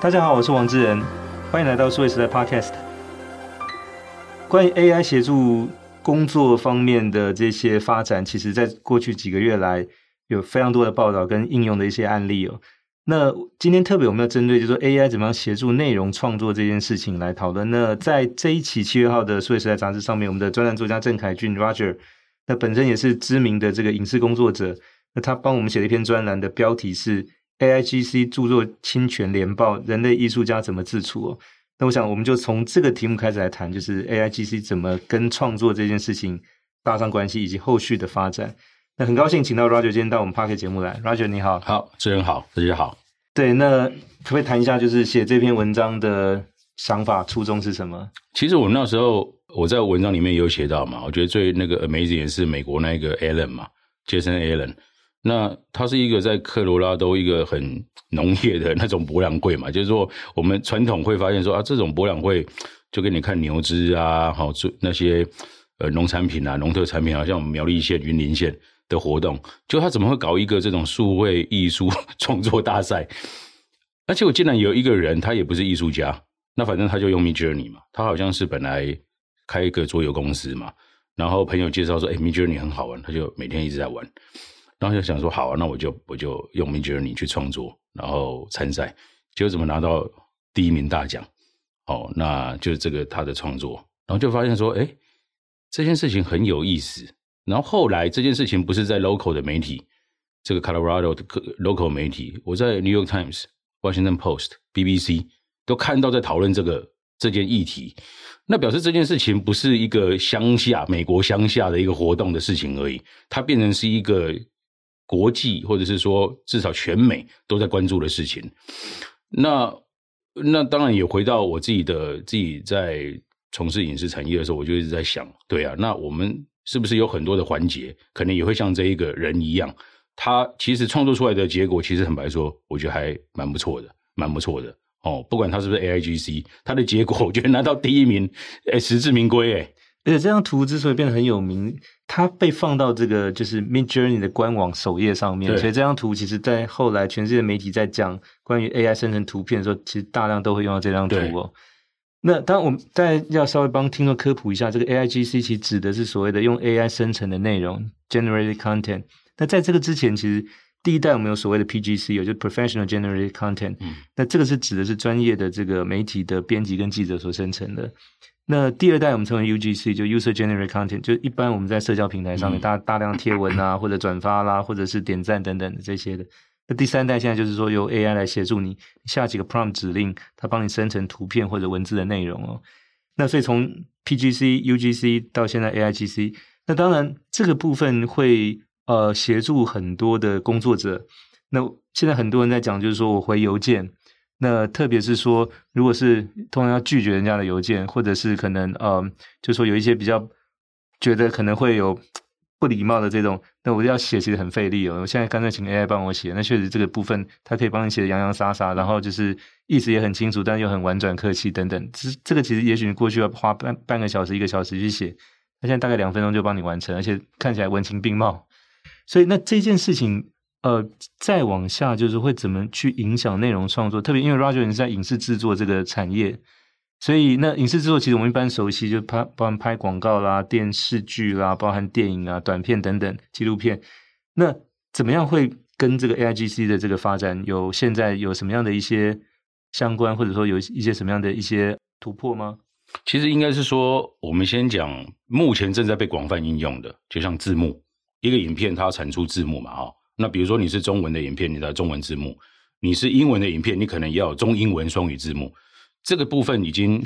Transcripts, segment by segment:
大家好，我是王志仁，欢迎来到数位时代 Podcast。关于 AI 协助工作方面的这些发展，其实在过去几个月来有非常多的报道跟应用的一些案例哦。那今天特别我们要针对就是说 AI 怎么样协助内容创作这件事情来讨论。那在这一期七月号的数位时代杂志上面，我们的专栏作家郑凯俊 Roger，那本身也是知名的这个影视工作者，那他帮我们写了一篇专栏的标题是 AIGC 著作侵权连报，人类艺术家怎么自处哦。那我想我们就从这个题目开始来谈，就是 AIGC 怎么跟创作这件事情搭上关系，以及后续的发展。那很高兴请到 Roger 今天到我们 Podcast 节目来，Roger 你好，好，主持人好，大家好。对，那可不可以谈一下，就是写这篇文章的想法初衷是什么？其实我那时候我在文章里面有写到嘛，我觉得最那个 amazing 也是美国那个 Allen 嘛，Jason Allen，那他是一个在科罗拉多一个很农业的那种博览会嘛，就是说我们传统会发现说啊，这种博览会就给你看牛只啊，好，那些呃农产品啊，农特产品啊，像我们苗栗县、云林县。的活动，就他怎么会搞一个这种数位艺术创作大赛？而且我竟然有一个人，他也不是艺术家，那反正他就用 Midjourney 嘛，他好像是本来开一个桌游公司嘛，然后朋友介绍说，哎，Midjourney 很好玩，他就每天一直在玩，然后就想说，好啊，那我就我就用 Midjourney 去创作，然后参赛，结果怎么拿到第一名大奖？哦，那就是这个他的创作，然后就发现说，哎，这件事情很有意思。然后后来这件事情不是在 local 的媒体，这个 Colorado 的 local 媒体，我在 New York Times、Washington Post、BBC 都看到在讨论这个这件议题，那表示这件事情不是一个乡下美国乡下的一个活动的事情而已，它变成是一个国际或者是说至少全美都在关注的事情。那那当然也回到我自己的自己在从事影视产业的时候，我就一直在想，对啊，那我们。是不是有很多的环节，可能也会像这一个人一样，他其实创作出来的结果，其实很白说，我觉得还蛮不错的，蛮不错的哦。不管他是不是 AIGC，他的结果，我觉得拿到第一名，哎，实至名归哎。而且这张图之所以变得很有名，它被放到这个就是 Midjourney 的官网首页上面，所以这张图其实，在后来全世界媒体在讲关于 AI 生成图片的时候，其实大量都会用到这张图哦。那当然，我们再要稍微帮听众科普一下，这个 AIGC 其实指的是所谓的用 AI 生成的内容 （Generated Content）。那在这个之前，其实第一代我们有所谓的 PGC，也就是 Professional Generated Content。嗯。那这个是指的是专业的这个媒体的编辑跟记者所生成的。那第二代我们称为 UGC，就 User Generated Content，就一般我们在社交平台上面大大量贴文啊，或者转发啦，或者是点赞等等的这些的。那第三代现在就是说由 AI 来协助你下几个 prompt 指令，它帮你生成图片或者文字的内容哦。那所以从 PGC、UGC 到现在 AIGC，那当然这个部分会呃协助很多的工作者。那现在很多人在讲，就是说我回邮件，那特别是说如果是通常要拒绝人家的邮件，或者是可能呃，就说有一些比较觉得可能会有。不礼貌的这种，那我要写其实很费力哦。我现在干脆请 AI 帮我写，那确实这个部分它可以帮你写的洋洋洒洒，然后就是意思也很清楚，但又很婉转客气等等。这这个其实也许你过去要花半半个小时、一个小时去写，那现在大概两分钟就帮你完成，而且看起来文情并茂。所以那这件事情，呃，再往下就是会怎么去影响内容创作，特别因为 Roger 你是在影视制作这个产业。所以，那影视制作其实我们一般熟悉，就拍包含拍广告啦、电视剧啦，包含电影啊、短片等等纪录片。那怎么样会跟这个 AIGC 的这个发展有现在有什么样的一些相关，或者说有一些什么样的一些突破吗？其实应该是说，我们先讲目前正在被广泛应用的，就像字幕，一个影片它要产出字幕嘛，哈。那比如说你是中文的影片，你的中文字幕；你是英文的影片，你可能也要有中英文双语字幕。这个部分已经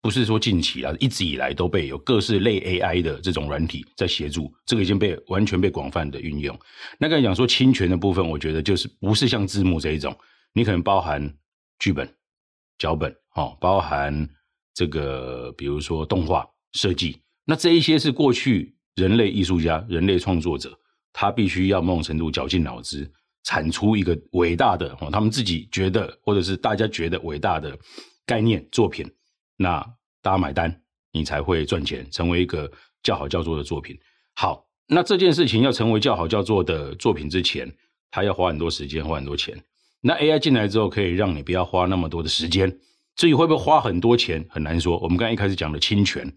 不是说近期了，一直以来都被有各式类 AI 的这种软体在协助，这个已经被完全被广泛的运用。那刚才讲说侵权的部分，我觉得就是不是像字幕这一种，你可能包含剧本、脚本，哦，包含这个比如说动画设计，那这一些是过去人类艺术家、人类创作者，他必须要某种程度绞尽脑汁，产出一个伟大的哦，他们自己觉得或者是大家觉得伟大的。概念作品，那大家买单，你才会赚钱，成为一个叫好叫座的作品。好，那这件事情要成为叫好叫座的作品之前，他要花很多时间，花很多钱。那 AI 进来之后，可以让你不要花那么多的时间。至于会不会花很多钱，很难说。我们刚才一开始讲的侵权，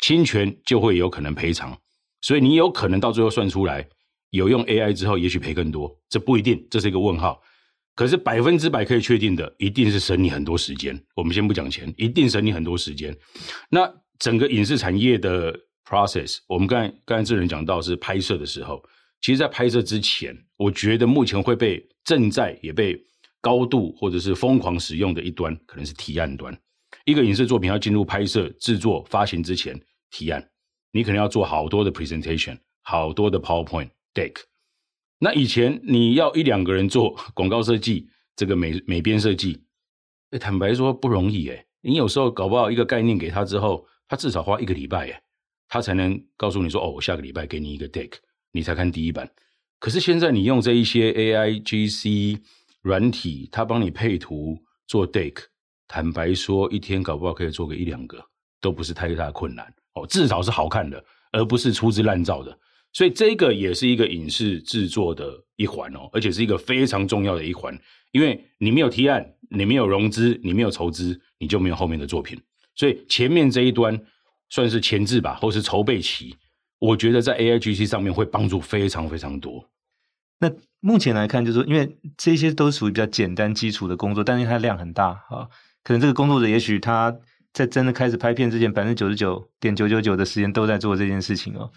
侵权就会有可能赔偿，所以你有可能到最后算出来，有用 AI 之后，也许赔更多，这不一定，这是一个问号。可是百分之百可以确定的，一定是省你很多时间。我们先不讲钱，一定省你很多时间。那整个影视产业的 process，我们刚才刚才智能讲到是拍摄的时候，其实在拍摄之前，我觉得目前会被正在也被高度或者是疯狂使用的一端，可能是提案端。一个影视作品要进入拍摄、制作、发行之前，提案，你可能要做好多的 presentation，好多的 PowerPoint deck。那以前你要一两个人做广告设计，这个美美编设计，欸，坦白说不容易诶。你有时候搞不好一个概念给他之后，他至少花一个礼拜诶，他才能告诉你说，哦，我下个礼拜给你一个 deck，你才看第一版。可是现在你用这一些 AI GC 软体，他帮你配图做 deck，坦白说，一天搞不好可以做个一两个，都不是太大困难哦，至少是好看的，而不是粗制滥造的。所以这个也是一个影视制作的一环哦，而且是一个非常重要的一环，因为你没有提案，你没有融资，你没有筹资，你就没有后面的作品。所以前面这一端算是前置吧，或是筹备期，我觉得在 AIGC 上面会帮助非常非常多。那目前来看，就是，因为这些都属于比较简单基础的工作，但是它量很大啊，可能这个工作者也许他在真的开始拍片之前，百分之九十九点九九九的时间都在做这件事情哦。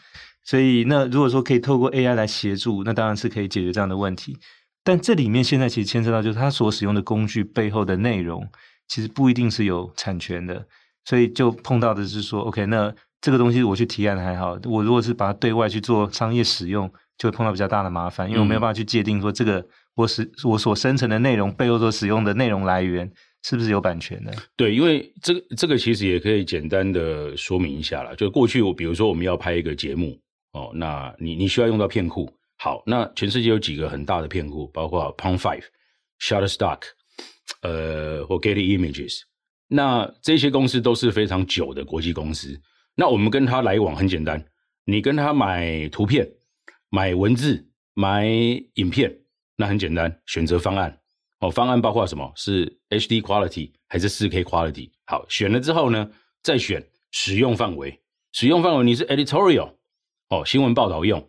所以，那如果说可以透过 AI 来协助，那当然是可以解决这样的问题。但这里面现在其实牵涉到，就是它所使用的工具背后的内容，其实不一定是有产权的。所以就碰到的是说，OK，那这个东西我去提案还好，我如果是把它对外去做商业使用，就会碰到比较大的麻烦，因为我没有办法去界定说这个我使我所生成的内容背后所使用的内容来源是不是有版权的。对，因为这个这个其实也可以简单的说明一下啦，就过去我比如说我们要拍一个节目。哦，那你你需要用到片库。好，那全世界有几个很大的片库，包括 Pond5、Shutterstock，呃，或 Getty Images。那这些公司都是非常久的国际公司。那我们跟他来往很简单，你跟他买图片、买文字、买影片，那很简单，选择方案。哦，方案包括什么？是 HD quality 还是 4K quality？好，选了之后呢，再选使用范围。使用范围你是 editorial。哦，新闻报道用，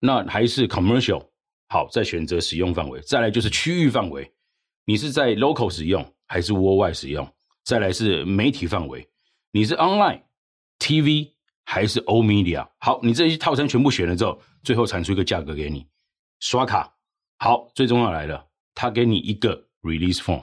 那还是 commercial，好，再选择使用范围，再来就是区域范围，你是在 local 使用还是 worldwide 使用？再来是媒体范围，你是 online TV 还是 omedia？好，你这些套餐全部选了之后，最后产出一个价格给你，刷卡。好，最重要来了，他给你一个 release form，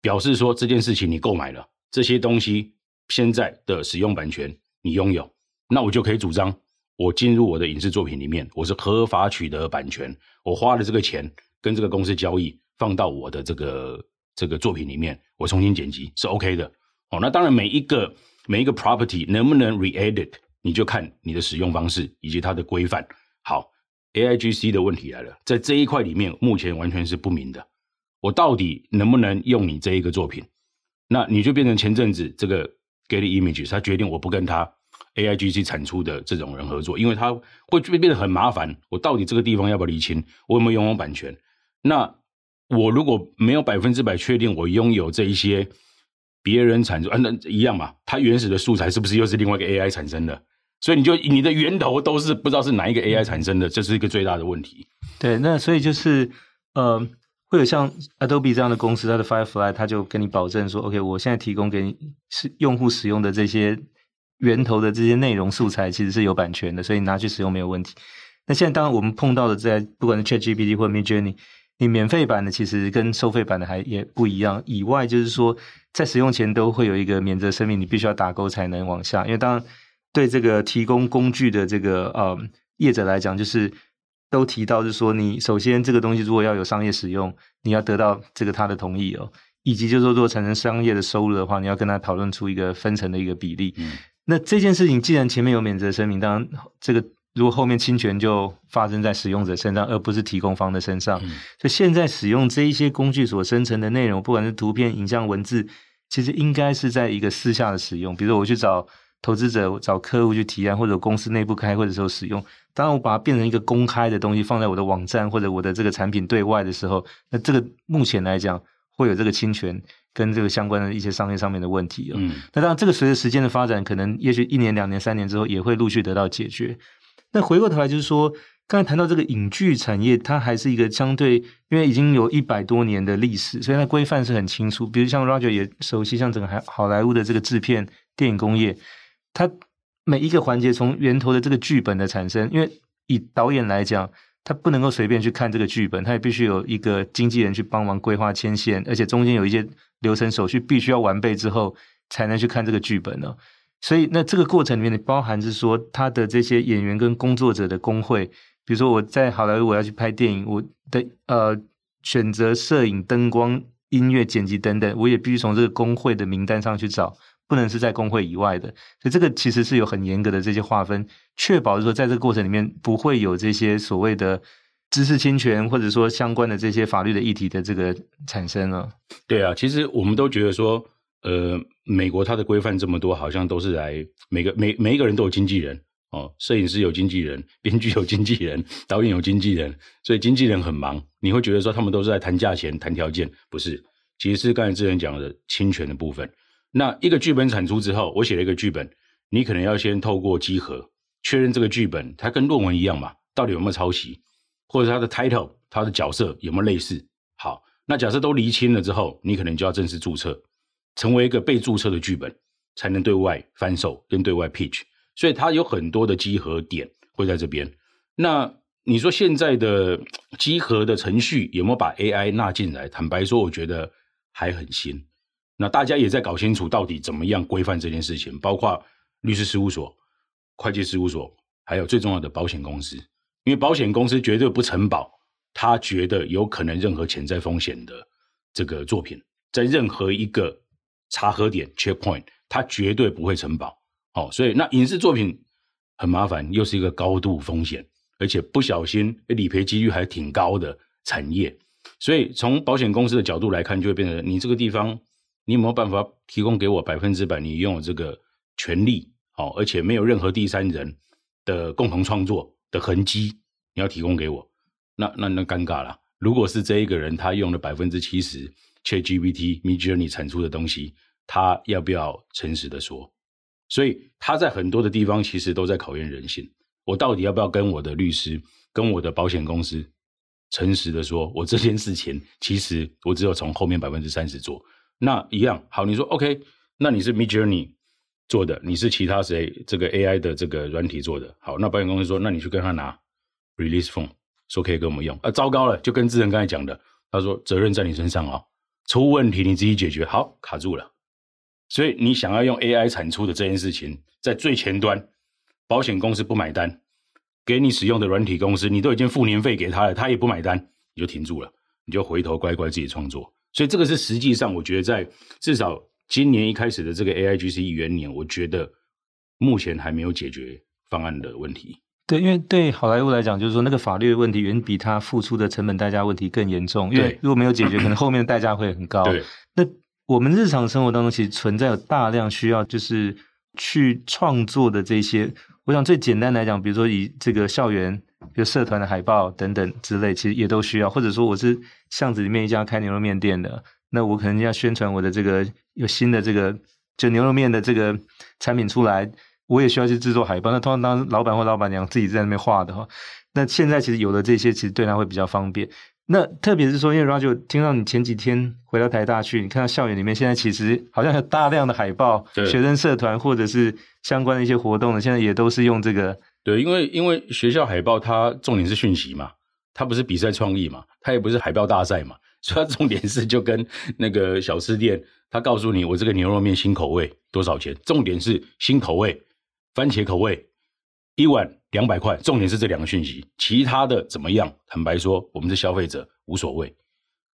表示说这件事情你购买了这些东西，现在的使用版权你拥有，那我就可以主张。我进入我的影视作品里面，我是合法取得版权，我花了这个钱跟这个公司交易，放到我的这个这个作品里面，我重新剪辑是 OK 的。哦，那当然每一个每一个 property 能不能 re-edit，你就看你的使用方式以及它的规范。好，AIGC 的问题来了，在这一块里面目前完全是不明的，我到底能不能用你这一个作品？那你就变成前阵子这个 Getty Images，他决定我不跟他。AIGC 产出的这种人合作，因为它会变变得很麻烦。我到底这个地方要不要厘清？我有没有拥有版权？那我如果没有百分之百确定我拥有这一些别人产出，啊，那一样嘛？它原始的素材是不是又是另外一个 AI 产生的？所以你就你的源头都是不知道是哪一个 AI 产生的，这是一个最大的问题。对，那所以就是呃，会有像 Adobe 这样的公司，它的 Firefly，它就跟你保证说，OK，我现在提供给你是用户使用的这些。源头的这些内容素材其实是有版权的，所以你拿去使用没有问题。那现在当然我们碰到的在不管是 ChatGPT 或 Midjourney，你免费版的其实跟收费版的还也不一样。以外就是说，在使用前都会有一个免责声明，你必须要打勾才能往下。因为当然对这个提供工具的这个呃业者来讲，就是都提到就是说，你首先这个东西如果要有商业使用，你要得到这个他的同意哦，以及就是说如果产生商业的收入的话，你要跟他讨论出一个分成的一个比例。嗯那这件事情既然前面有免责声明，当然这个如果后面侵权就发生在使用者身上，而不是提供方的身上。嗯、所以现在使用这一些工具所生成的内容，不管是图片、影像、文字，其实应该是在一个私下的使用。比如说我去找投资者找客户去提案，或者公司内部开会的时候使用。当我把它变成一个公开的东西，放在我的网站或者我的这个产品对外的时候，那这个目前来讲会有这个侵权跟这个相关的一些商业上面的问题。嗯，那当然这个随着时间的发展，可能也许一年、两年、三年之后也会陆续得到解决。那回过头来就是说，刚才谈到这个影剧产业，它还是一个相对，因为已经有一百多年的历史，所以它规范是很清楚。比如像 Roger 也熟悉，像整个好莱坞的这个制片电影工业，它每一个环节从源头的这个剧本的产生，因为以导演来讲，他不能够随便去看这个剧本，他也必须有一个经纪人去帮忙规划牵线，而且中间有一些流程手续必须要完备之后，才能去看这个剧本呢。所以，那这个过程里面，你包含是说，他的这些演员跟工作者的工会，比如说我在好莱坞我要去拍电影，我的呃选择摄影、灯光、音乐、剪辑等等，我也必须从这个工会的名单上去找，不能是在工会以外的。所以，这个其实是有很严格的这些划分，确保说在这个过程里面不会有这些所谓的知识侵权，或者说相关的这些法律的议题的这个产生了。对啊，其实我们都觉得说。呃，美国它的规范这么多，好像都是来每个每每一个人都有经纪人哦，摄影师有经纪人，编剧有经纪人，导演有经纪人，所以经纪人很忙。你会觉得说他们都是在谈价钱、谈条件，不是？其实是刚才之前讲的侵权的部分。那一个剧本产出之后，我写了一个剧本，你可能要先透过稽核确认这个剧本它跟论文一样嘛，到底有没有抄袭，或者它的 title、它的角色有没有类似？好，那假设都厘清了之后，你可能就要正式注册。成为一个被注册的剧本，才能对外翻售跟对外 pitch，所以它有很多的稽核点会在这边。那你说现在的稽核的程序有没有把 AI 纳进来？坦白说，我觉得还很新。那大家也在搞清楚到底怎么样规范这件事情，包括律师事务所、会计事务所，还有最重要的保险公司，因为保险公司绝对不承保，他觉得有可能任何潜在风险的这个作品，在任何一个。查核点 checkpoint，他绝对不会承保。哦，所以那影视作品很麻烦，又是一个高度风险，而且不小心理赔几率还挺高的产业。所以从保险公司的角度来看，就会变成你这个地方，你有没有办法提供给我百分之百你拥有这个权利？哦，而且没有任何第三人的共同创作的痕迹，你要提供给我，那那那尴尬了。如果是这一个人，他用了百分之七十。ChatGPT、Midjourney 产出的东西，他要不要诚实的说？所以他在很多的地方其实都在考验人性。我到底要不要跟我的律师、跟我的保险公司诚实的说，我这件事情其实我只有从后面百分之三十做。那一样好，你说 OK，那你是 Midjourney 做的，你是其他谁这个 AI 的这个软体做的？好，那保险公司说，那你去跟他拿 Release Form，说可以给我们用。啊，糟糕了，就跟智仁刚才讲的，他说责任在你身上哦。出问题你自己解决，好，卡住了。所以你想要用 AI 产出的这件事情，在最前端，保险公司不买单，给你使用的软体公司，你都已经付年费给他了，他也不买单，你就停住了，你就回头乖乖自己创作。所以这个是实际上，我觉得在至少今年一开始的这个 AIGC 元年，我觉得目前还没有解决方案的问题。对，因为对好莱坞来讲，就是说那个法律的问题远比他付出的成本代价问题更严重。因为如果没有解决，可能后面的代价会很高。对，那我们日常生活当中其实存在有大量需要就是去创作的这些。我想最简单来讲，比如说以这个校园，比如社团的海报等等之类，其实也都需要。或者说我是巷子里面一家开牛肉面店的，那我可能要宣传我的这个有新的这个就牛肉面的这个产品出来。我也需要去制作海报，那通常当老板或老板娘自己在那边画的话，那现在其实有了这些，其实对他会比较方便。那特别是说，因为 Roger 听到你前几天回到台大去，你看到校园里面现在其实好像有大量的海报，学生社团或者是相关的一些活动的，现在也都是用这个。对，因为因为学校海报它重点是讯息嘛，它不是比赛创意嘛，它也不是海报大赛嘛，所以它重点是就跟那个小吃店，他告诉你我这个牛肉面新口味多少钱，重点是新口味。番茄口味一碗两百块，重点是这两个讯息，其他的怎么样？坦白说，我们是消费者，无所谓。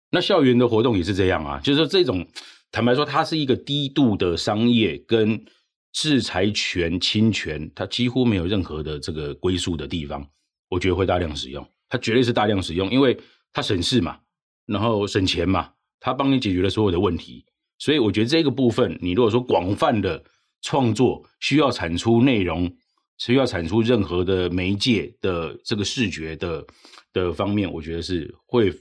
那校园的活动也是这样啊，就是这种坦白说，它是一个低度的商业跟制裁权侵权，它几乎没有任何的这个归属的地方。我觉得会大量使用，它绝对是大量使用，因为它省事嘛，然后省钱嘛，它帮你解决了所有的问题。所以我觉得这个部分，你如果说广泛的。创作需要产出内容，需要产出任何的媒介的这个视觉的的方面，我觉得是会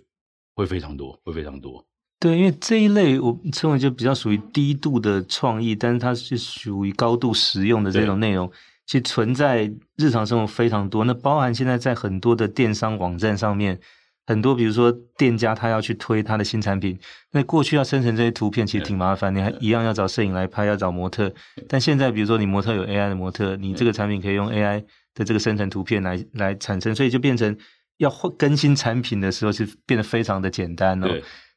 会非常多，会非常多。对，因为这一类我称为就比较属于低度的创意，但是它是属于高度实用的这种内容，其实存在日常生活非常多。那包含现在在很多的电商网站上面。很多，比如说店家他要去推他的新产品，那过去要生成这些图片其实挺麻烦，你还一样要找摄影来拍，要找模特。但现在，比如说你模特有 AI 的模特，你这个产品可以用 AI 的这个生成图片来来产生，所以就变成要更新产品的时候是变得非常的简单哦。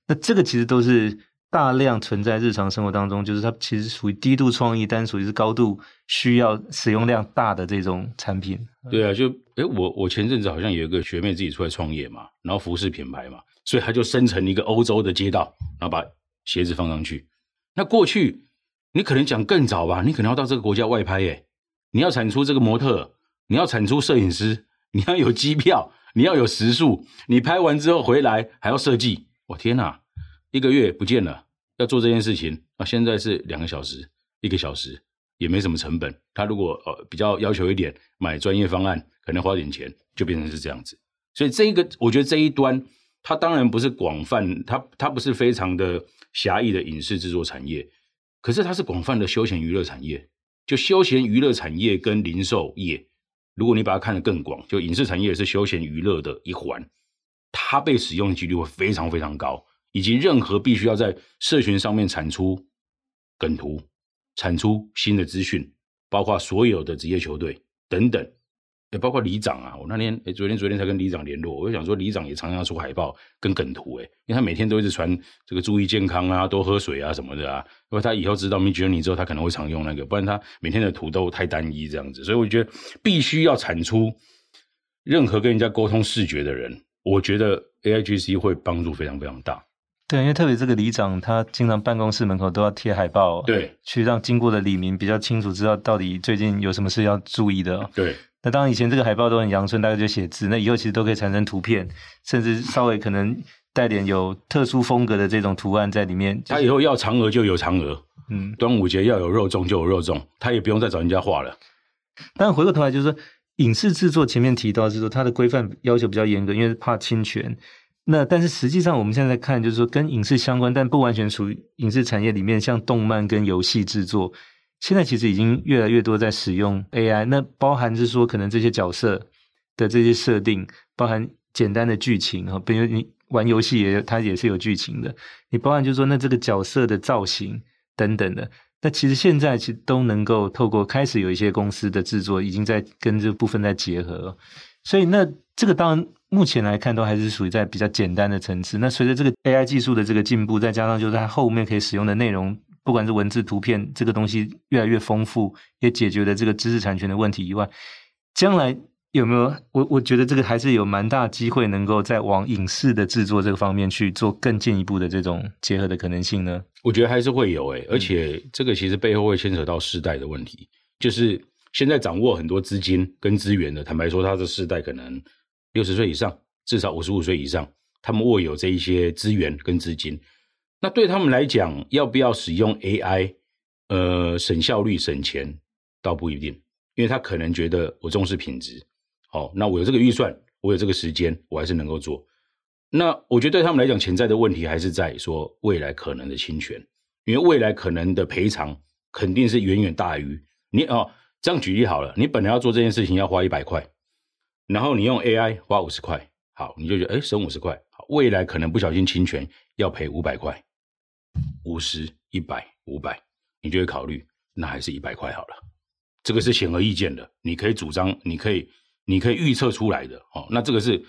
那这个其实都是。大量存在日常生活当中，就是它其实属于低度创意，但属于是高度需要使用量大的这种产品。对啊，就哎，我我前阵子好像有一个学妹自己出来创业嘛，然后服饰品牌嘛，所以她就生成一个欧洲的街道，然后把鞋子放上去。那过去你可能讲更早吧，你可能要到这个国家外拍耶，你要产出这个模特，你要产出摄影师，你要有机票，你要有食宿，你拍完之后回来还要设计。我天哪，一个月不见了。要做这件事情啊，现在是两个小时，一个小时也没什么成本。他如果呃比较要求一点，买专业方案可能花点钱，就变成是这样子。所以这一个，我觉得这一端，它当然不是广泛，它它不是非常的狭义的影视制作产业，可是它是广泛的休闲娱乐产业。就休闲娱乐产业跟零售业，如果你把它看得更广，就影视产业是休闲娱乐的一环，它被使用的几率会非常非常高。以及任何必须要在社群上面产出梗图、产出新的资讯，包括所有的职业球队等等，也包括里长啊。我那天诶昨天昨天才跟里长联络，我就想说里长也常常出海报跟梗图，诶因为他每天都一直传这个注意健康啊、多喝水啊什么的啊。因为他以后知道 m i j o u r n e y 之后，他可能会常用那个，不然他每天的图都太单一这样子。所以我觉得必须要产出任何跟人家沟通视觉的人，我觉得 AIGC 会帮助非常非常大。对，因为特别这个里长，他经常办公室门口都要贴海报，对，去让经过的里民比较清楚知道到底最近有什么事要注意的。对，那当然以前这个海报都很阳春，大概就写字，那以后其实都可以产生图片，甚至稍微可能带点有特殊风格的这种图案在里面。他以后要嫦娥就有嫦娥，嗯，端午节要有肉粽就有肉粽，他也不用再找人家画了。但回过头来就是说，影视制作前面提到是说它的规范要求比较严格，因为怕侵权。那但是实际上我们现在看，就是说跟影视相关，但不完全属于影视产业里面，像动漫跟游戏制作，现在其实已经越来越多在使用 AI。那包含是说，可能这些角色的这些设定，包含简单的剧情哈，比如你玩游戏也它也是有剧情的。你包含就是说，那这个角色的造型等等的，那其实现在其实都能够透过开始有一些公司的制作，已经在跟这部分在结合。所以那这个当然。目前来看，都还是属于在比较简单的层次。那随着这个 AI 技术的这个进步，再加上就是它后面可以使用的内容，不管是文字、图片，这个东西越来越丰富，也解决了这个知识产权的问题以外，将来有没有？我我觉得这个还是有蛮大机会，能够在往影视的制作这个方面去做更进一步的这种结合的可能性呢？我觉得还是会有诶、欸，而且这个其实背后会牵扯到世代的问题，就是现在掌握很多资金跟资源的，坦白说，他的世代可能。六十岁以上，至少五十五岁以上，他们握有这一些资源跟资金。那对他们来讲，要不要使用 AI？呃，省效率、省钱，倒不一定，因为他可能觉得我重视品质。好，那我有这个预算，我有这个时间，我还是能够做。那我觉得对他们来讲，潜在的问题还是在说未来可能的侵权，因为未来可能的赔偿肯定是远远大于你哦。这样举例好了，你本来要做这件事情要花一百块。然后你用 AI 花五十块，好，你就觉得诶省五十块，好，未来可能不小心侵权要赔五百块，五十、一百、五百，你就会考虑，那还是一百块好了。这个是显而易见的，你可以主张，你可以，你可以预测出来的哦。那这个是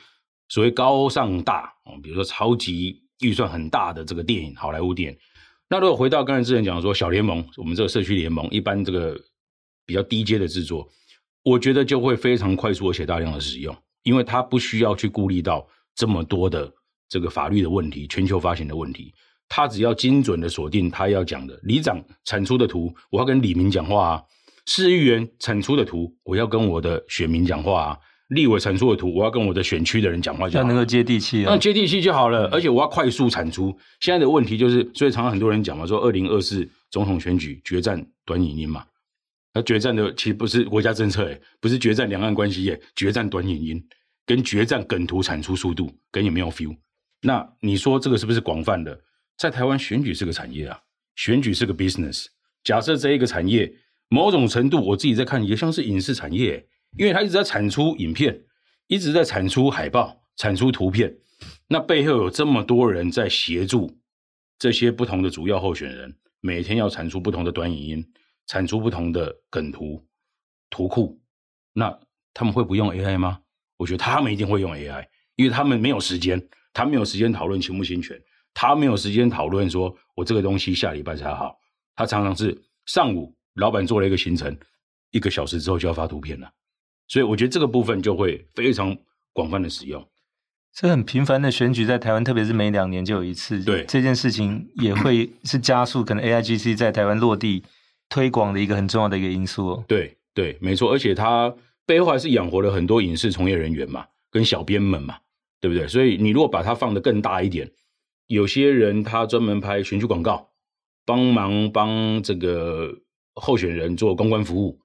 所谓高上大哦，比如说超级预算很大的这个电影，好莱坞电影。那如果回到刚才之前讲说小联盟，我们这个社区联盟，一般这个比较低阶的制作。我觉得就会非常快速而且大量的使用，因为它不需要去顾虑到这么多的这个法律的问题、全球发行的问题，它只要精准的锁定他要讲的。里长产出的图，我要跟李明讲话啊；市议员产出的图，我要跟我的选民讲话啊；立委产出的图，我要跟我的选区的人讲话，要能够接地气啊，那接地气就好了。而且我要快速产出。现在的问题就是，所以常常很多人讲嘛，说二零二四总统选举决战短影音嘛。那决战的其实不是国家政策，诶不是决战两岸关系，诶决战短影音跟决战梗图产出速度跟有没有 feel。那你说这个是不是广泛的？在台湾选举是个产业啊，选举是个 business。假设这一个产业某种程度，我自己在看也像是影视产业，因为它一直在产出影片，一直在产出海报、产出图片，那背后有这么多人在协助这些不同的主要候选人，每天要产出不同的短影音，产出不同的梗图图库，那他们会不用 AI 吗？我觉得他们一定会用 AI，因为他们没有时间。他没有时间讨论侵不侵权，他没有时间讨论说我这个东西下礼拜才好。他常常是上午老板做了一个行程，一个小时之后就要发图片了。所以我觉得这个部分就会非常广泛的使用。这很频繁的选举在台湾，特别是每两年就有一次。对这件事情也会是加速可能 AIGC 在台湾落地推广的一个很重要的一个因素哦。对对，没错，而且它背后还是养活了很多影视从业人员嘛，跟小编们嘛。对不对？所以你如果把它放得更大一点，有些人他专门拍选举广告，帮忙帮这个候选人做公关服务，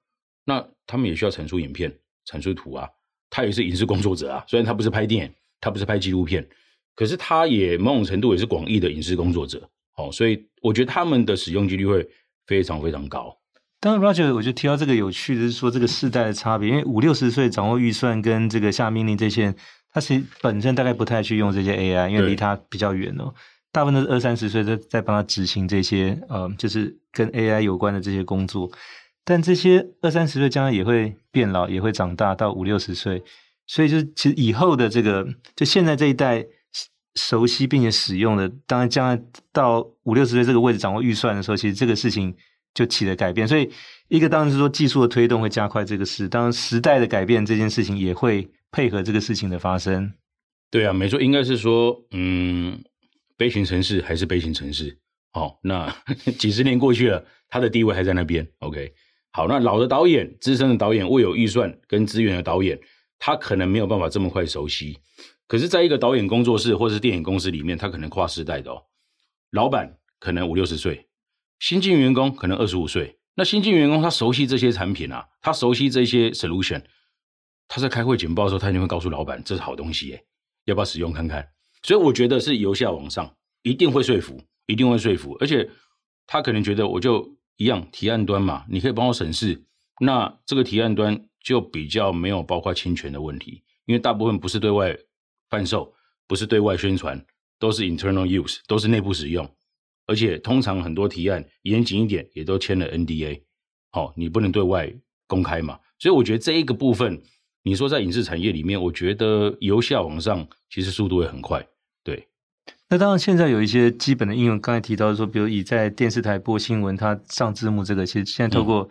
那他们也需要产出影片、产出图啊。他也是影视工作者啊，虽然他不是拍电影，他不是拍纪录片，可是他也某种程度也是广义的影视工作者。哦，所以我觉得他们的使用几率会非常非常高。当然，Roger，我就提到这个有趣的是说这个世代的差别，因为五六十岁掌握预算跟这个下命令这些人。他其实本身大概不太去用这些 AI，因为离他比较远哦。大部分都是二三十岁在在帮他执行这些呃，就是跟 AI 有关的这些工作。但这些二三十岁将来也会变老，也会长大到五六十岁，所以就是其实以后的这个，就现在这一代熟悉并且使用的，当然将来到五六十岁这个位置掌握预算的时候，其实这个事情就起了改变。所以一个当然是说技术的推动会加快这个事，当然时代的改变这件事情也会。配合这个事情的发生，对啊，没错，应该是说，嗯，悲情城市还是悲情城市，好，那 几十年过去了，他的地位还在那边，OK，好，那老的导演、资深的导演、未有预算跟资源的导演，他可能没有办法这么快熟悉，可是，在一个导演工作室或是电影公司里面，他可能跨世代的哦，老板可能五六十岁，新进员工可能二十五岁，那新进员工他熟悉这些产品啊，他熟悉这些 solution。他在开会简报的时候，他一定会告诉老板这是好东西，耶，要不要使用看看？所以我觉得是由下往上，一定会说服，一定会说服。而且他可能觉得我就一样提案端嘛，你可以帮我审视，那这个提案端就比较没有包括侵权的问题，因为大部分不是对外贩售，不是对外宣传，都是 internal use，都是内部使用。而且通常很多提案严谨一点，也都签了 NDA，哦，你不能对外公开嘛。所以我觉得这一个部分。你说在影视产业里面，我觉得由下往上其实速度会很快。对，那当然现在有一些基本的应用，刚才提到说，比如以在电视台播新闻，它上字幕这个，其实现在透过、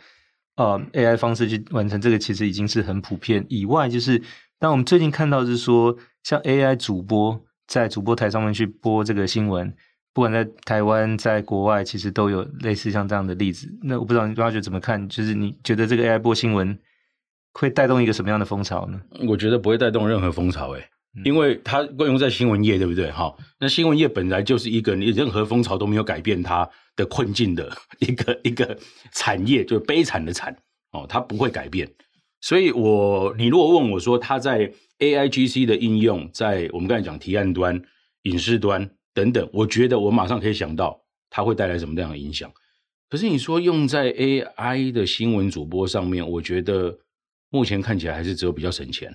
嗯、呃 AI 方式去完成这个，其实已经是很普遍。以外，就是当我们最近看到是说，像 AI 主播在主播台上面去播这个新闻，不管在台湾在国外，其实都有类似像这样的例子。那我不知道你 Roger 怎么看？就是你觉得这个 AI 播新闻？会带动一个什么样的风潮呢？我觉得不会带动任何风潮，诶，因为它惯用在新闻业，对不对？哈，那新闻业本来就是一个你任何风潮都没有改变它的困境的 一个一个产业，就悲惨的惨哦，它不会改变。所以我你如果问我说，它在 AIGC 的应用，在我们刚才讲提案端、影视端等等，我觉得我马上可以想到它会带来什么样的影响。可是你说用在 AI 的新闻主播上面，我觉得。目前看起来还是只有比较省钱，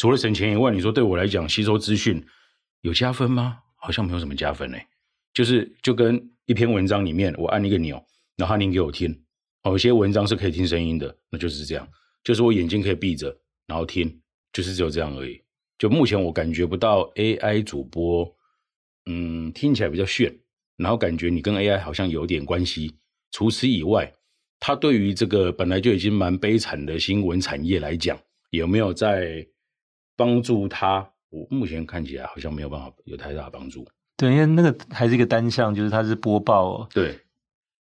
除了省钱以外，你说对我来讲吸收资讯有加分吗？好像没有什么加分诶。就是就跟一篇文章里面我按一个钮，然后您给我听。有些文章是可以听声音的，那就是这样，就是我眼睛可以闭着然后听，就是只有这样而已。就目前我感觉不到 AI 主播，嗯，听起来比较炫，然后感觉你跟 AI 好像有点关系。除此以外。他对于这个本来就已经蛮悲惨的新闻产业来讲，有没有在帮助他？我目前看起来好像没有办法有太大的帮助。对，因为那个还是一个单向，就是它是播报哦。对，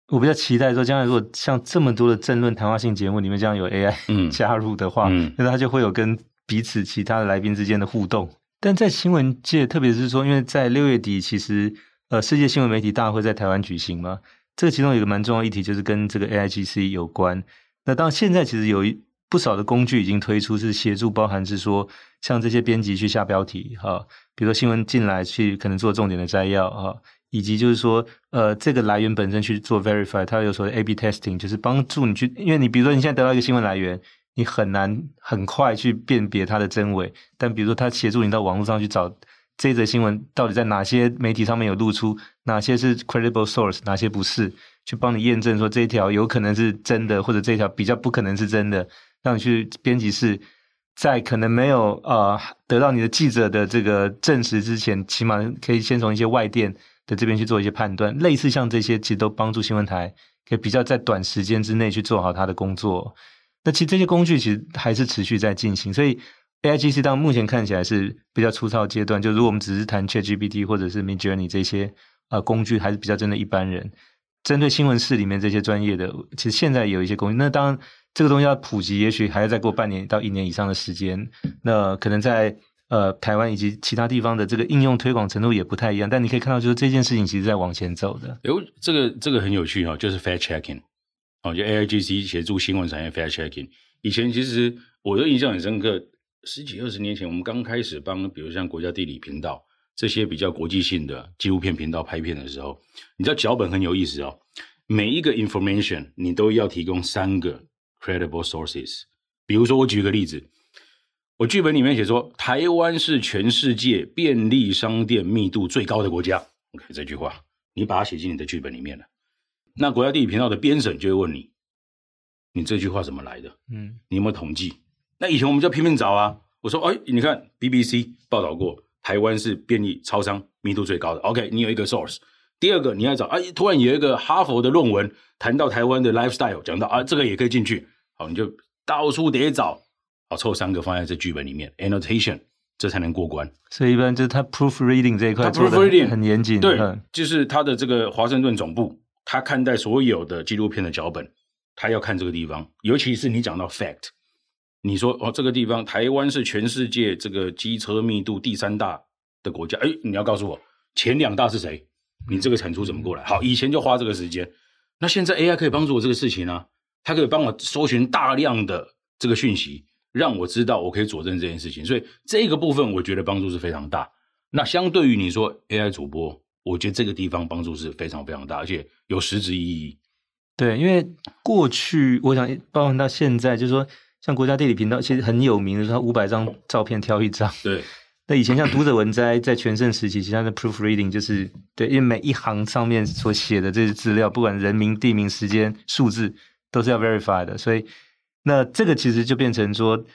我比较期待说，将来如果像这么多的政论谈话性节目里面这样有 AI、嗯、加入的话，那、嗯、它就会有跟彼此其他的来宾之间的互动。但在新闻界，特别是说，因为在六月底，其实呃，世界新闻媒体大会在台湾举行嘛。这个其中有一个蛮重要议题，就是跟这个 AIGC 有关。那当现在其实有一不少的工具已经推出，是协助，包含是说像这些编辑去下标题哈，比如说新闻进来去可能做重点的摘要哈，以及就是说呃这个来源本身去做 verify，它有所谓 A/B testing，就是帮助你去，因为你比如说你现在得到一个新闻来源，你很难很快去辨别它的真伪，但比如说它协助你到网络上去找这则新闻到底在哪些媒体上面有露出，哪些是 credible source，哪些不是，去帮你验证说这一条有可能是真的，或者这条比较不可能是真的。让你去编辑室，在可能没有呃得到你的记者的这个证实之前，起码可以先从一些外电的这边去做一些判断。类似像这些，其实都帮助新闻台可以比较在短时间之内去做好他的工作。那其实这些工具其实还是持续在进行，所以 AIGC 到目前看起来是比较粗糙阶段。就如果我们只是谈 ChatGPT 或者是 Midjourney 这些呃工具，还是比较针对一般人。针对新闻室里面这些专业的，其实现在有一些工具。那当然。这个东西要普及，也许还要再过半年到一年以上的时间。那可能在呃台湾以及其他地方的这个应用推广程度也不太一样。但你可以看到，就是这件事情其实在往前走的。哟，这个这个很有趣、哦，就是 fact checking 哦，就 AIGC 协助新闻产业 fact checking。以前其实我的印象很深刻，十几二十年前我们刚开始帮，比如像国家地理频道这些比较国际性的纪录片频道拍片的时候，你知道脚本很有意思哦，每一个 information 你都要提供三个。Credible sources，比如说我举个例子，我剧本里面写说台湾是全世界便利商店密度最高的国家。OK，这句话你把它写进你的剧本里面了，那国家地理频道的编审就会问你，你这句话怎么来的？嗯，你有没有统计？那以前我们就拼命找啊。我说，哎，你看 BBC 报道过台湾是便利超商密度最高的。OK，你有一个 source。第二个你要找，啊，突然有一个哈佛的论文。谈到台湾的 lifestyle，讲到啊，这个也可以进去，好，你就到处得找，好，凑三个放在这剧本里面，annotation，这才能过关。所以一般就是他 proofreading 这一块，proofreading 很严谨，对，就是他的这个华盛顿总部，他看待所有的纪录片的脚本，他要看这个地方，尤其是你讲到 fact，你说哦，这个地方台湾是全世界这个机车密度第三大的国家，哎，你要告诉我前两大是谁？你这个产出怎么过来？好，以前就花这个时间。那现在 AI 可以帮助我这个事情呢、啊？它可以帮我搜寻大量的这个讯息，让我知道我可以佐证这件事情。所以这个部分我觉得帮助是非常大。那相对于你说 AI 主播，我觉得这个地方帮助是非常非常大，而且有实质意义。对，因为过去我想包含到现在，就是说像国家地理频道其实很有名的，它五百张照片挑一张。对。那以前像读者文摘在全盛时期，其实它的 proofreading 就是对，因为每一行上面所写的这些资料，不管人名、地名、时间、数字，都是要 verify 的。所以，那这个其实就变成说，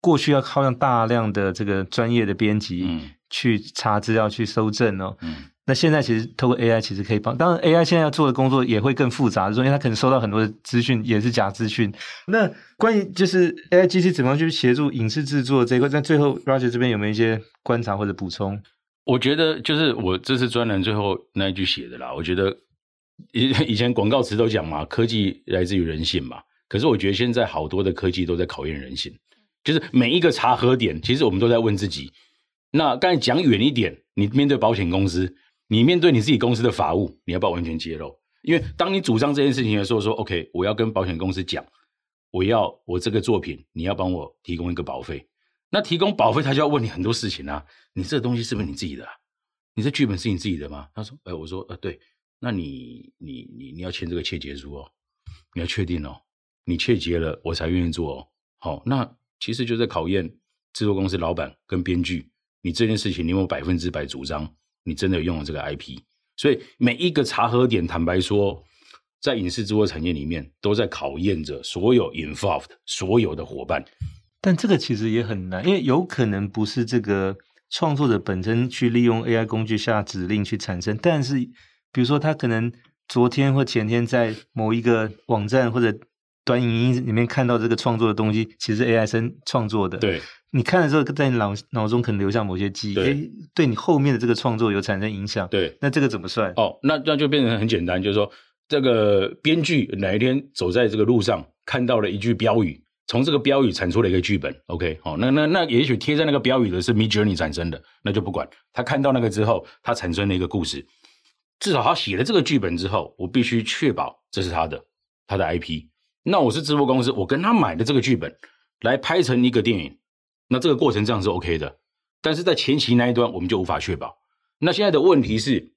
过去要靠上大量的这个专业的编辑去查资料、去搜证哦。嗯那现在其实透过 AI 其实可以帮，当然 AI 现在要做的工作也会更复杂，因为它可能收到很多的资讯也是假资讯。那关于就是 AIGC 怎么样去协助影视制作这一块，在最后 Roger 这边有没有一些观察或者补充？我觉得就是我这次专栏最后那一句写的啦。我觉得以以前广告词都讲嘛，科技来自于人性嘛。可是我觉得现在好多的科技都在考验人性，就是每一个查核点，其实我们都在问自己。那刚才讲远一点，你面对保险公司。你面对你自己公司的法务，你要不要完全揭露？因为当你主张这件事情的时候，说 OK，我要跟保险公司讲，我要我这个作品，你要帮我提供一个保费。那提供保费，他就要问你很多事情啊。你这个东西是不是你自己的？你这剧本是你自己的吗？他说，哎，我说，呃，对。那你你你你要签这个切结书哦，你要确定哦，你切结了，我才愿意做哦。好，那其实就在考验制作公司老板跟编剧，你这件事情你有没有百分之百主张？你真的用了这个 IP，所以每一个查核点，坦白说，在影视制作产业里面，都在考验着所有 involved 所有的伙伴。但这个其实也很难，因为有可能不是这个创作者本身去利用 AI 工具下指令去产生，但是比如说他可能昨天或前天在某一个网站或者短影音里面看到这个创作的东西，其实 AI 生创作的。对。你看了之后，在你脑脑中可能留下某些记忆，对，对你后面的这个创作有产生影响。对，那这个怎么算？哦，那那就变成很简单，就是说，这个编剧哪一天走在这个路上，看到了一句标语，从这个标语产出了一个剧本。OK，好，哦，那那那也许贴在那个标语的是 Midjourney 产生的，那就不管。他看到那个之后，他产生了一个故事，至少他写了这个剧本之后，我必须确保这是他的，他的 IP。那我是制作公司，我跟他买的这个剧本来拍成一个电影，那这个过程这样是 OK 的。但是在前期那一端，我们就无法确保。那现在的问题是，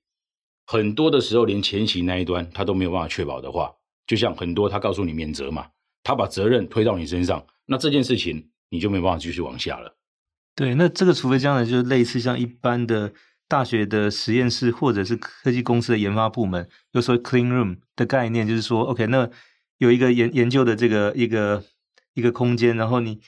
很多的时候连前期那一端他都没有办法确保的话，就像很多他告诉你免责嘛，他把责任推到你身上，那这件事情你就没有办法继续往下了。对，那这个除非将来就是类似像一般的大学的实验室或者是科技公司的研发部门，有所谓 clean room 的概念，就是说，OK，那有一个研研究的这个一个一个空间，然后你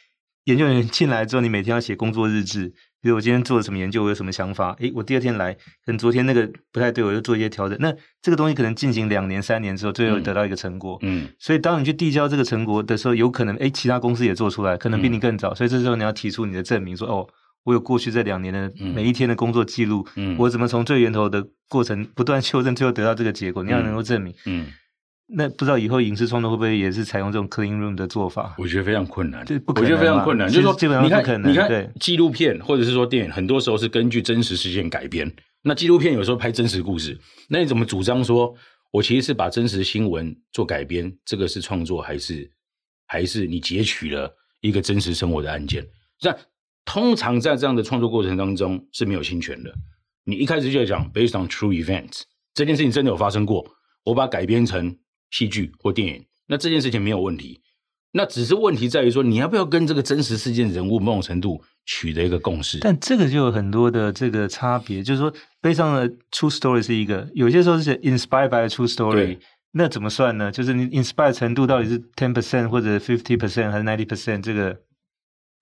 研究员进来之后，你每天要写工作日志。比如我今天做了什么研究，我有什么想法？诶，我第二天来，跟昨天那个不太对，我就做一些调整。那这个东西可能进行两年、三年之后，最后得到一个成果。嗯，所以当你去递交这个成果的时候，有可能诶，其他公司也做出来，可能比你更早。嗯、所以这时候你要提出你的证明，说哦，我有过去这两年的每一天的工作记录，嗯，我怎么从最源头的过程不断修正，最后得到这个结果，你要能够证明，嗯。嗯那不知道以后影视创作会不会也是采用这种 clean room 的做法？我觉得非常困难，不可能，我觉得非常困难。就是说，基本上不可能。你看，你看纪录片或者是说电影，很多时候是根据真实事件改编。那纪录片有时候拍真实故事，那你怎么主张说，我其实是把真实新闻做改编？这个是创作还是还是你截取了一个真实生活的案件？那通常在这样的创作过程当中是没有侵权的。你一开始就要讲 based on true events，这件事情真的有发生过，我把它改编成。戏剧或电影，那这件事情没有问题，那只是问题在于说，你要不要跟这个真实事件人物某种程度取得一个共识？但这个就有很多的这个差别，就是说，based on a true story 是一个，有些时候是 inspired by true story，那怎么算呢？就是你 inspired 程度到底是 ten percent 或者 fifty percent 还是 ninety percent？这个，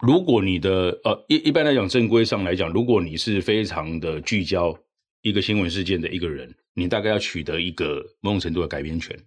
如果你的呃一一般来讲正规上来讲，如果你是非常的聚焦一个新闻事件的一个人，你大概要取得一个某种程度的改编权。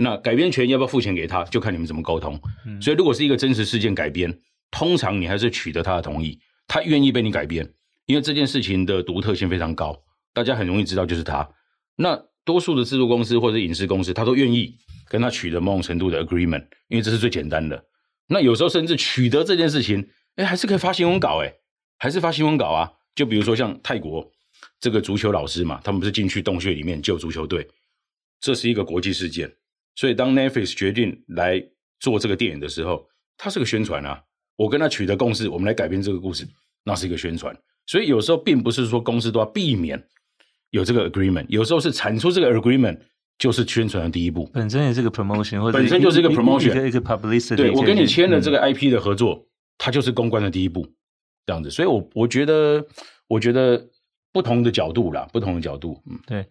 那改编权要不要付钱给他，就看你们怎么沟通。嗯、所以，如果是一个真实事件改编，通常你还是取得他的同意，他愿意被你改编，因为这件事情的独特性非常高，大家很容易知道就是他。那多数的制作公司或者影视公司，他都愿意跟他取得某种程度的 agreement，因为这是最简单的。那有时候甚至取得这件事情，哎，还是可以发新闻稿，哎，还是发新闻稿啊。就比如说像泰国这个足球老师嘛，他们不是进去洞穴里面救足球队，这是一个国际事件。所以，当 Netflix 决定来做这个电影的时候，它是个宣传啊。我跟他取得共识，我们来改编这个故事，那是一个宣传。所以有时候并不是说公司都要避免有这个 agreement，有时候是产出这个 agreement 就是宣传的第一步。本身也是个 promotion，或者本身就是一个 promotion，一个 publicity。对，我跟你签了这个 IP 的合作，嗯、它就是公关的第一步，这样子。所以我我觉得，我觉得不同的角度啦，不同的角度，嗯，对。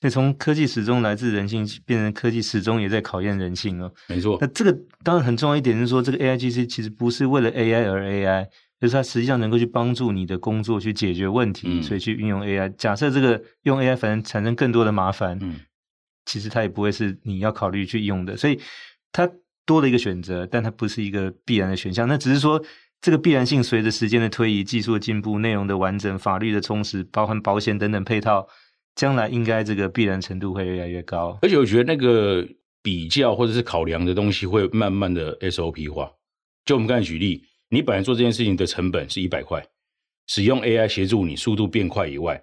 所以从科技始终来自人性，变成科技始终也在考验人性哦。没错。那这个当然很重要一点是说，这个 AIGC 其实不是为了 AI 而 AI，就是它实际上能够去帮助你的工作去解决问题，嗯、所以去运用 AI。假设这个用 AI 反正产生更多的麻烦，嗯，其实它也不会是你要考虑去用的。所以它多了一个选择，但它不是一个必然的选项。那只是说这个必然性随着时间的推移、技术的进步、内容的完整、法律的充实、包含保险等等配套。将来应该这个必然程度会越来越高，而且我觉得那个比较或者是考量的东西会慢慢的 SOP 化。就我们刚才举例，你本来做这件事情的成本是一百块，使用 AI 协助你速度变快以外，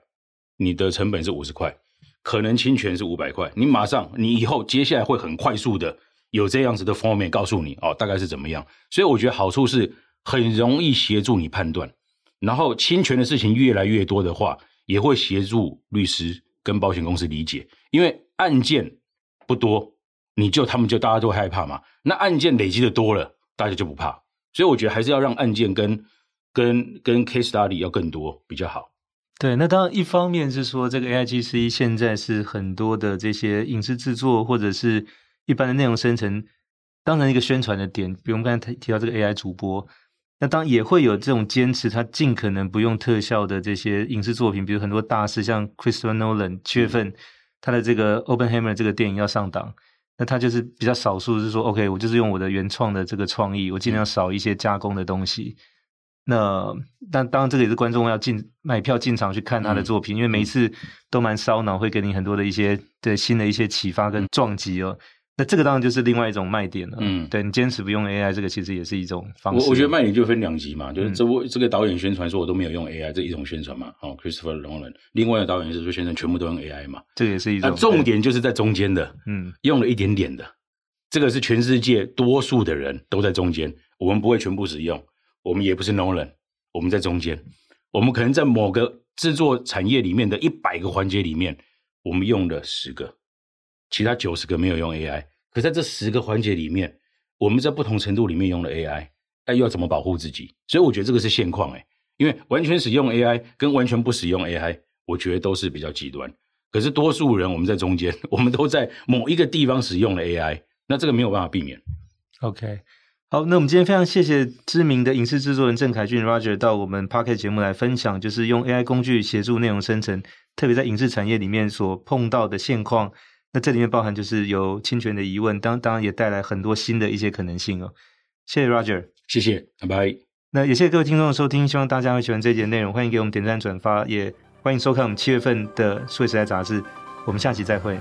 你的成本是五十块，可能侵权是五百块。你马上，你以后接下来会很快速的有这样子的方面告诉你哦，大概是怎么样。所以我觉得好处是很容易协助你判断，然后侵权的事情越来越多的话，也会协助律师。跟保险公司理解，因为案件不多，你就他们就大家都害怕嘛。那案件累积的多了，大家就不怕。所以我觉得还是要让案件跟跟跟 case study 要更多比较好。对，那当然一方面是说这个 AIGC 现在是很多的这些影视制作或者是一般的内容生成当成一个宣传的点，比如我们刚才提提到这个 AI 主播。那当然也会有这种坚持，他尽可能不用特效的这些影视作品，比如很多大师，像 Christopher Nolan，七月份他的这个 Oppenheimer 这个电影要上档，那他就是比较少数是说，OK，我就是用我的原创的这个创意，我尽量少一些加工的东西。那但当然这个也是观众要进买票进场去看他的作品，因为每一次都蛮烧脑，会给你很多的一些对新的一些启发跟撞击哦。那这个当然就是另外一种卖点了。嗯，对，你坚持不用 AI，这个其实也是一种方式。我我觉得卖点就分两级嘛，就是这部、嗯、这个导演宣传说我都没有用 AI，这一种宣传嘛。哦，Christopher Nolan，另外的导演是说宣传全部都用 AI 嘛，这也是一种。重点就是在中间的，嗯，用了一点点的，这个是全世界多数的人都在中间，我们不会全部使用，我们也不是 Nolan，我们在中间，我们可能在某个制作产业里面的一百个环节里面，我们用了十个，其他九十个没有用 AI，可在这十个环节里面，我们在不同程度里面用了 AI，那，又要怎么保护自己？所以我觉得这个是现况哎，因为完全使用 AI 跟完全不使用 AI，我觉得都是比较极端。可是多数人我们在中间，我们都在某一个地方使用了 AI。那这个没有办法避免。OK，好，那我们今天非常谢谢知名的影视制作人郑凯俊 Roger 到我们 Pocket 节目来分享，就是用 AI 工具协助内容生成，特别在影视产业里面所碰到的现况。那这里面包含就是有侵权的疑问，当当然也带来很多新的一些可能性哦。谢谢 Roger，谢谢，拜拜。那也谢谢各位听众的收听，希望大家会喜欢这一节内容，欢迎给我们点赞转发，也欢迎收看我们七月份的数位时代杂志。我们下期再会。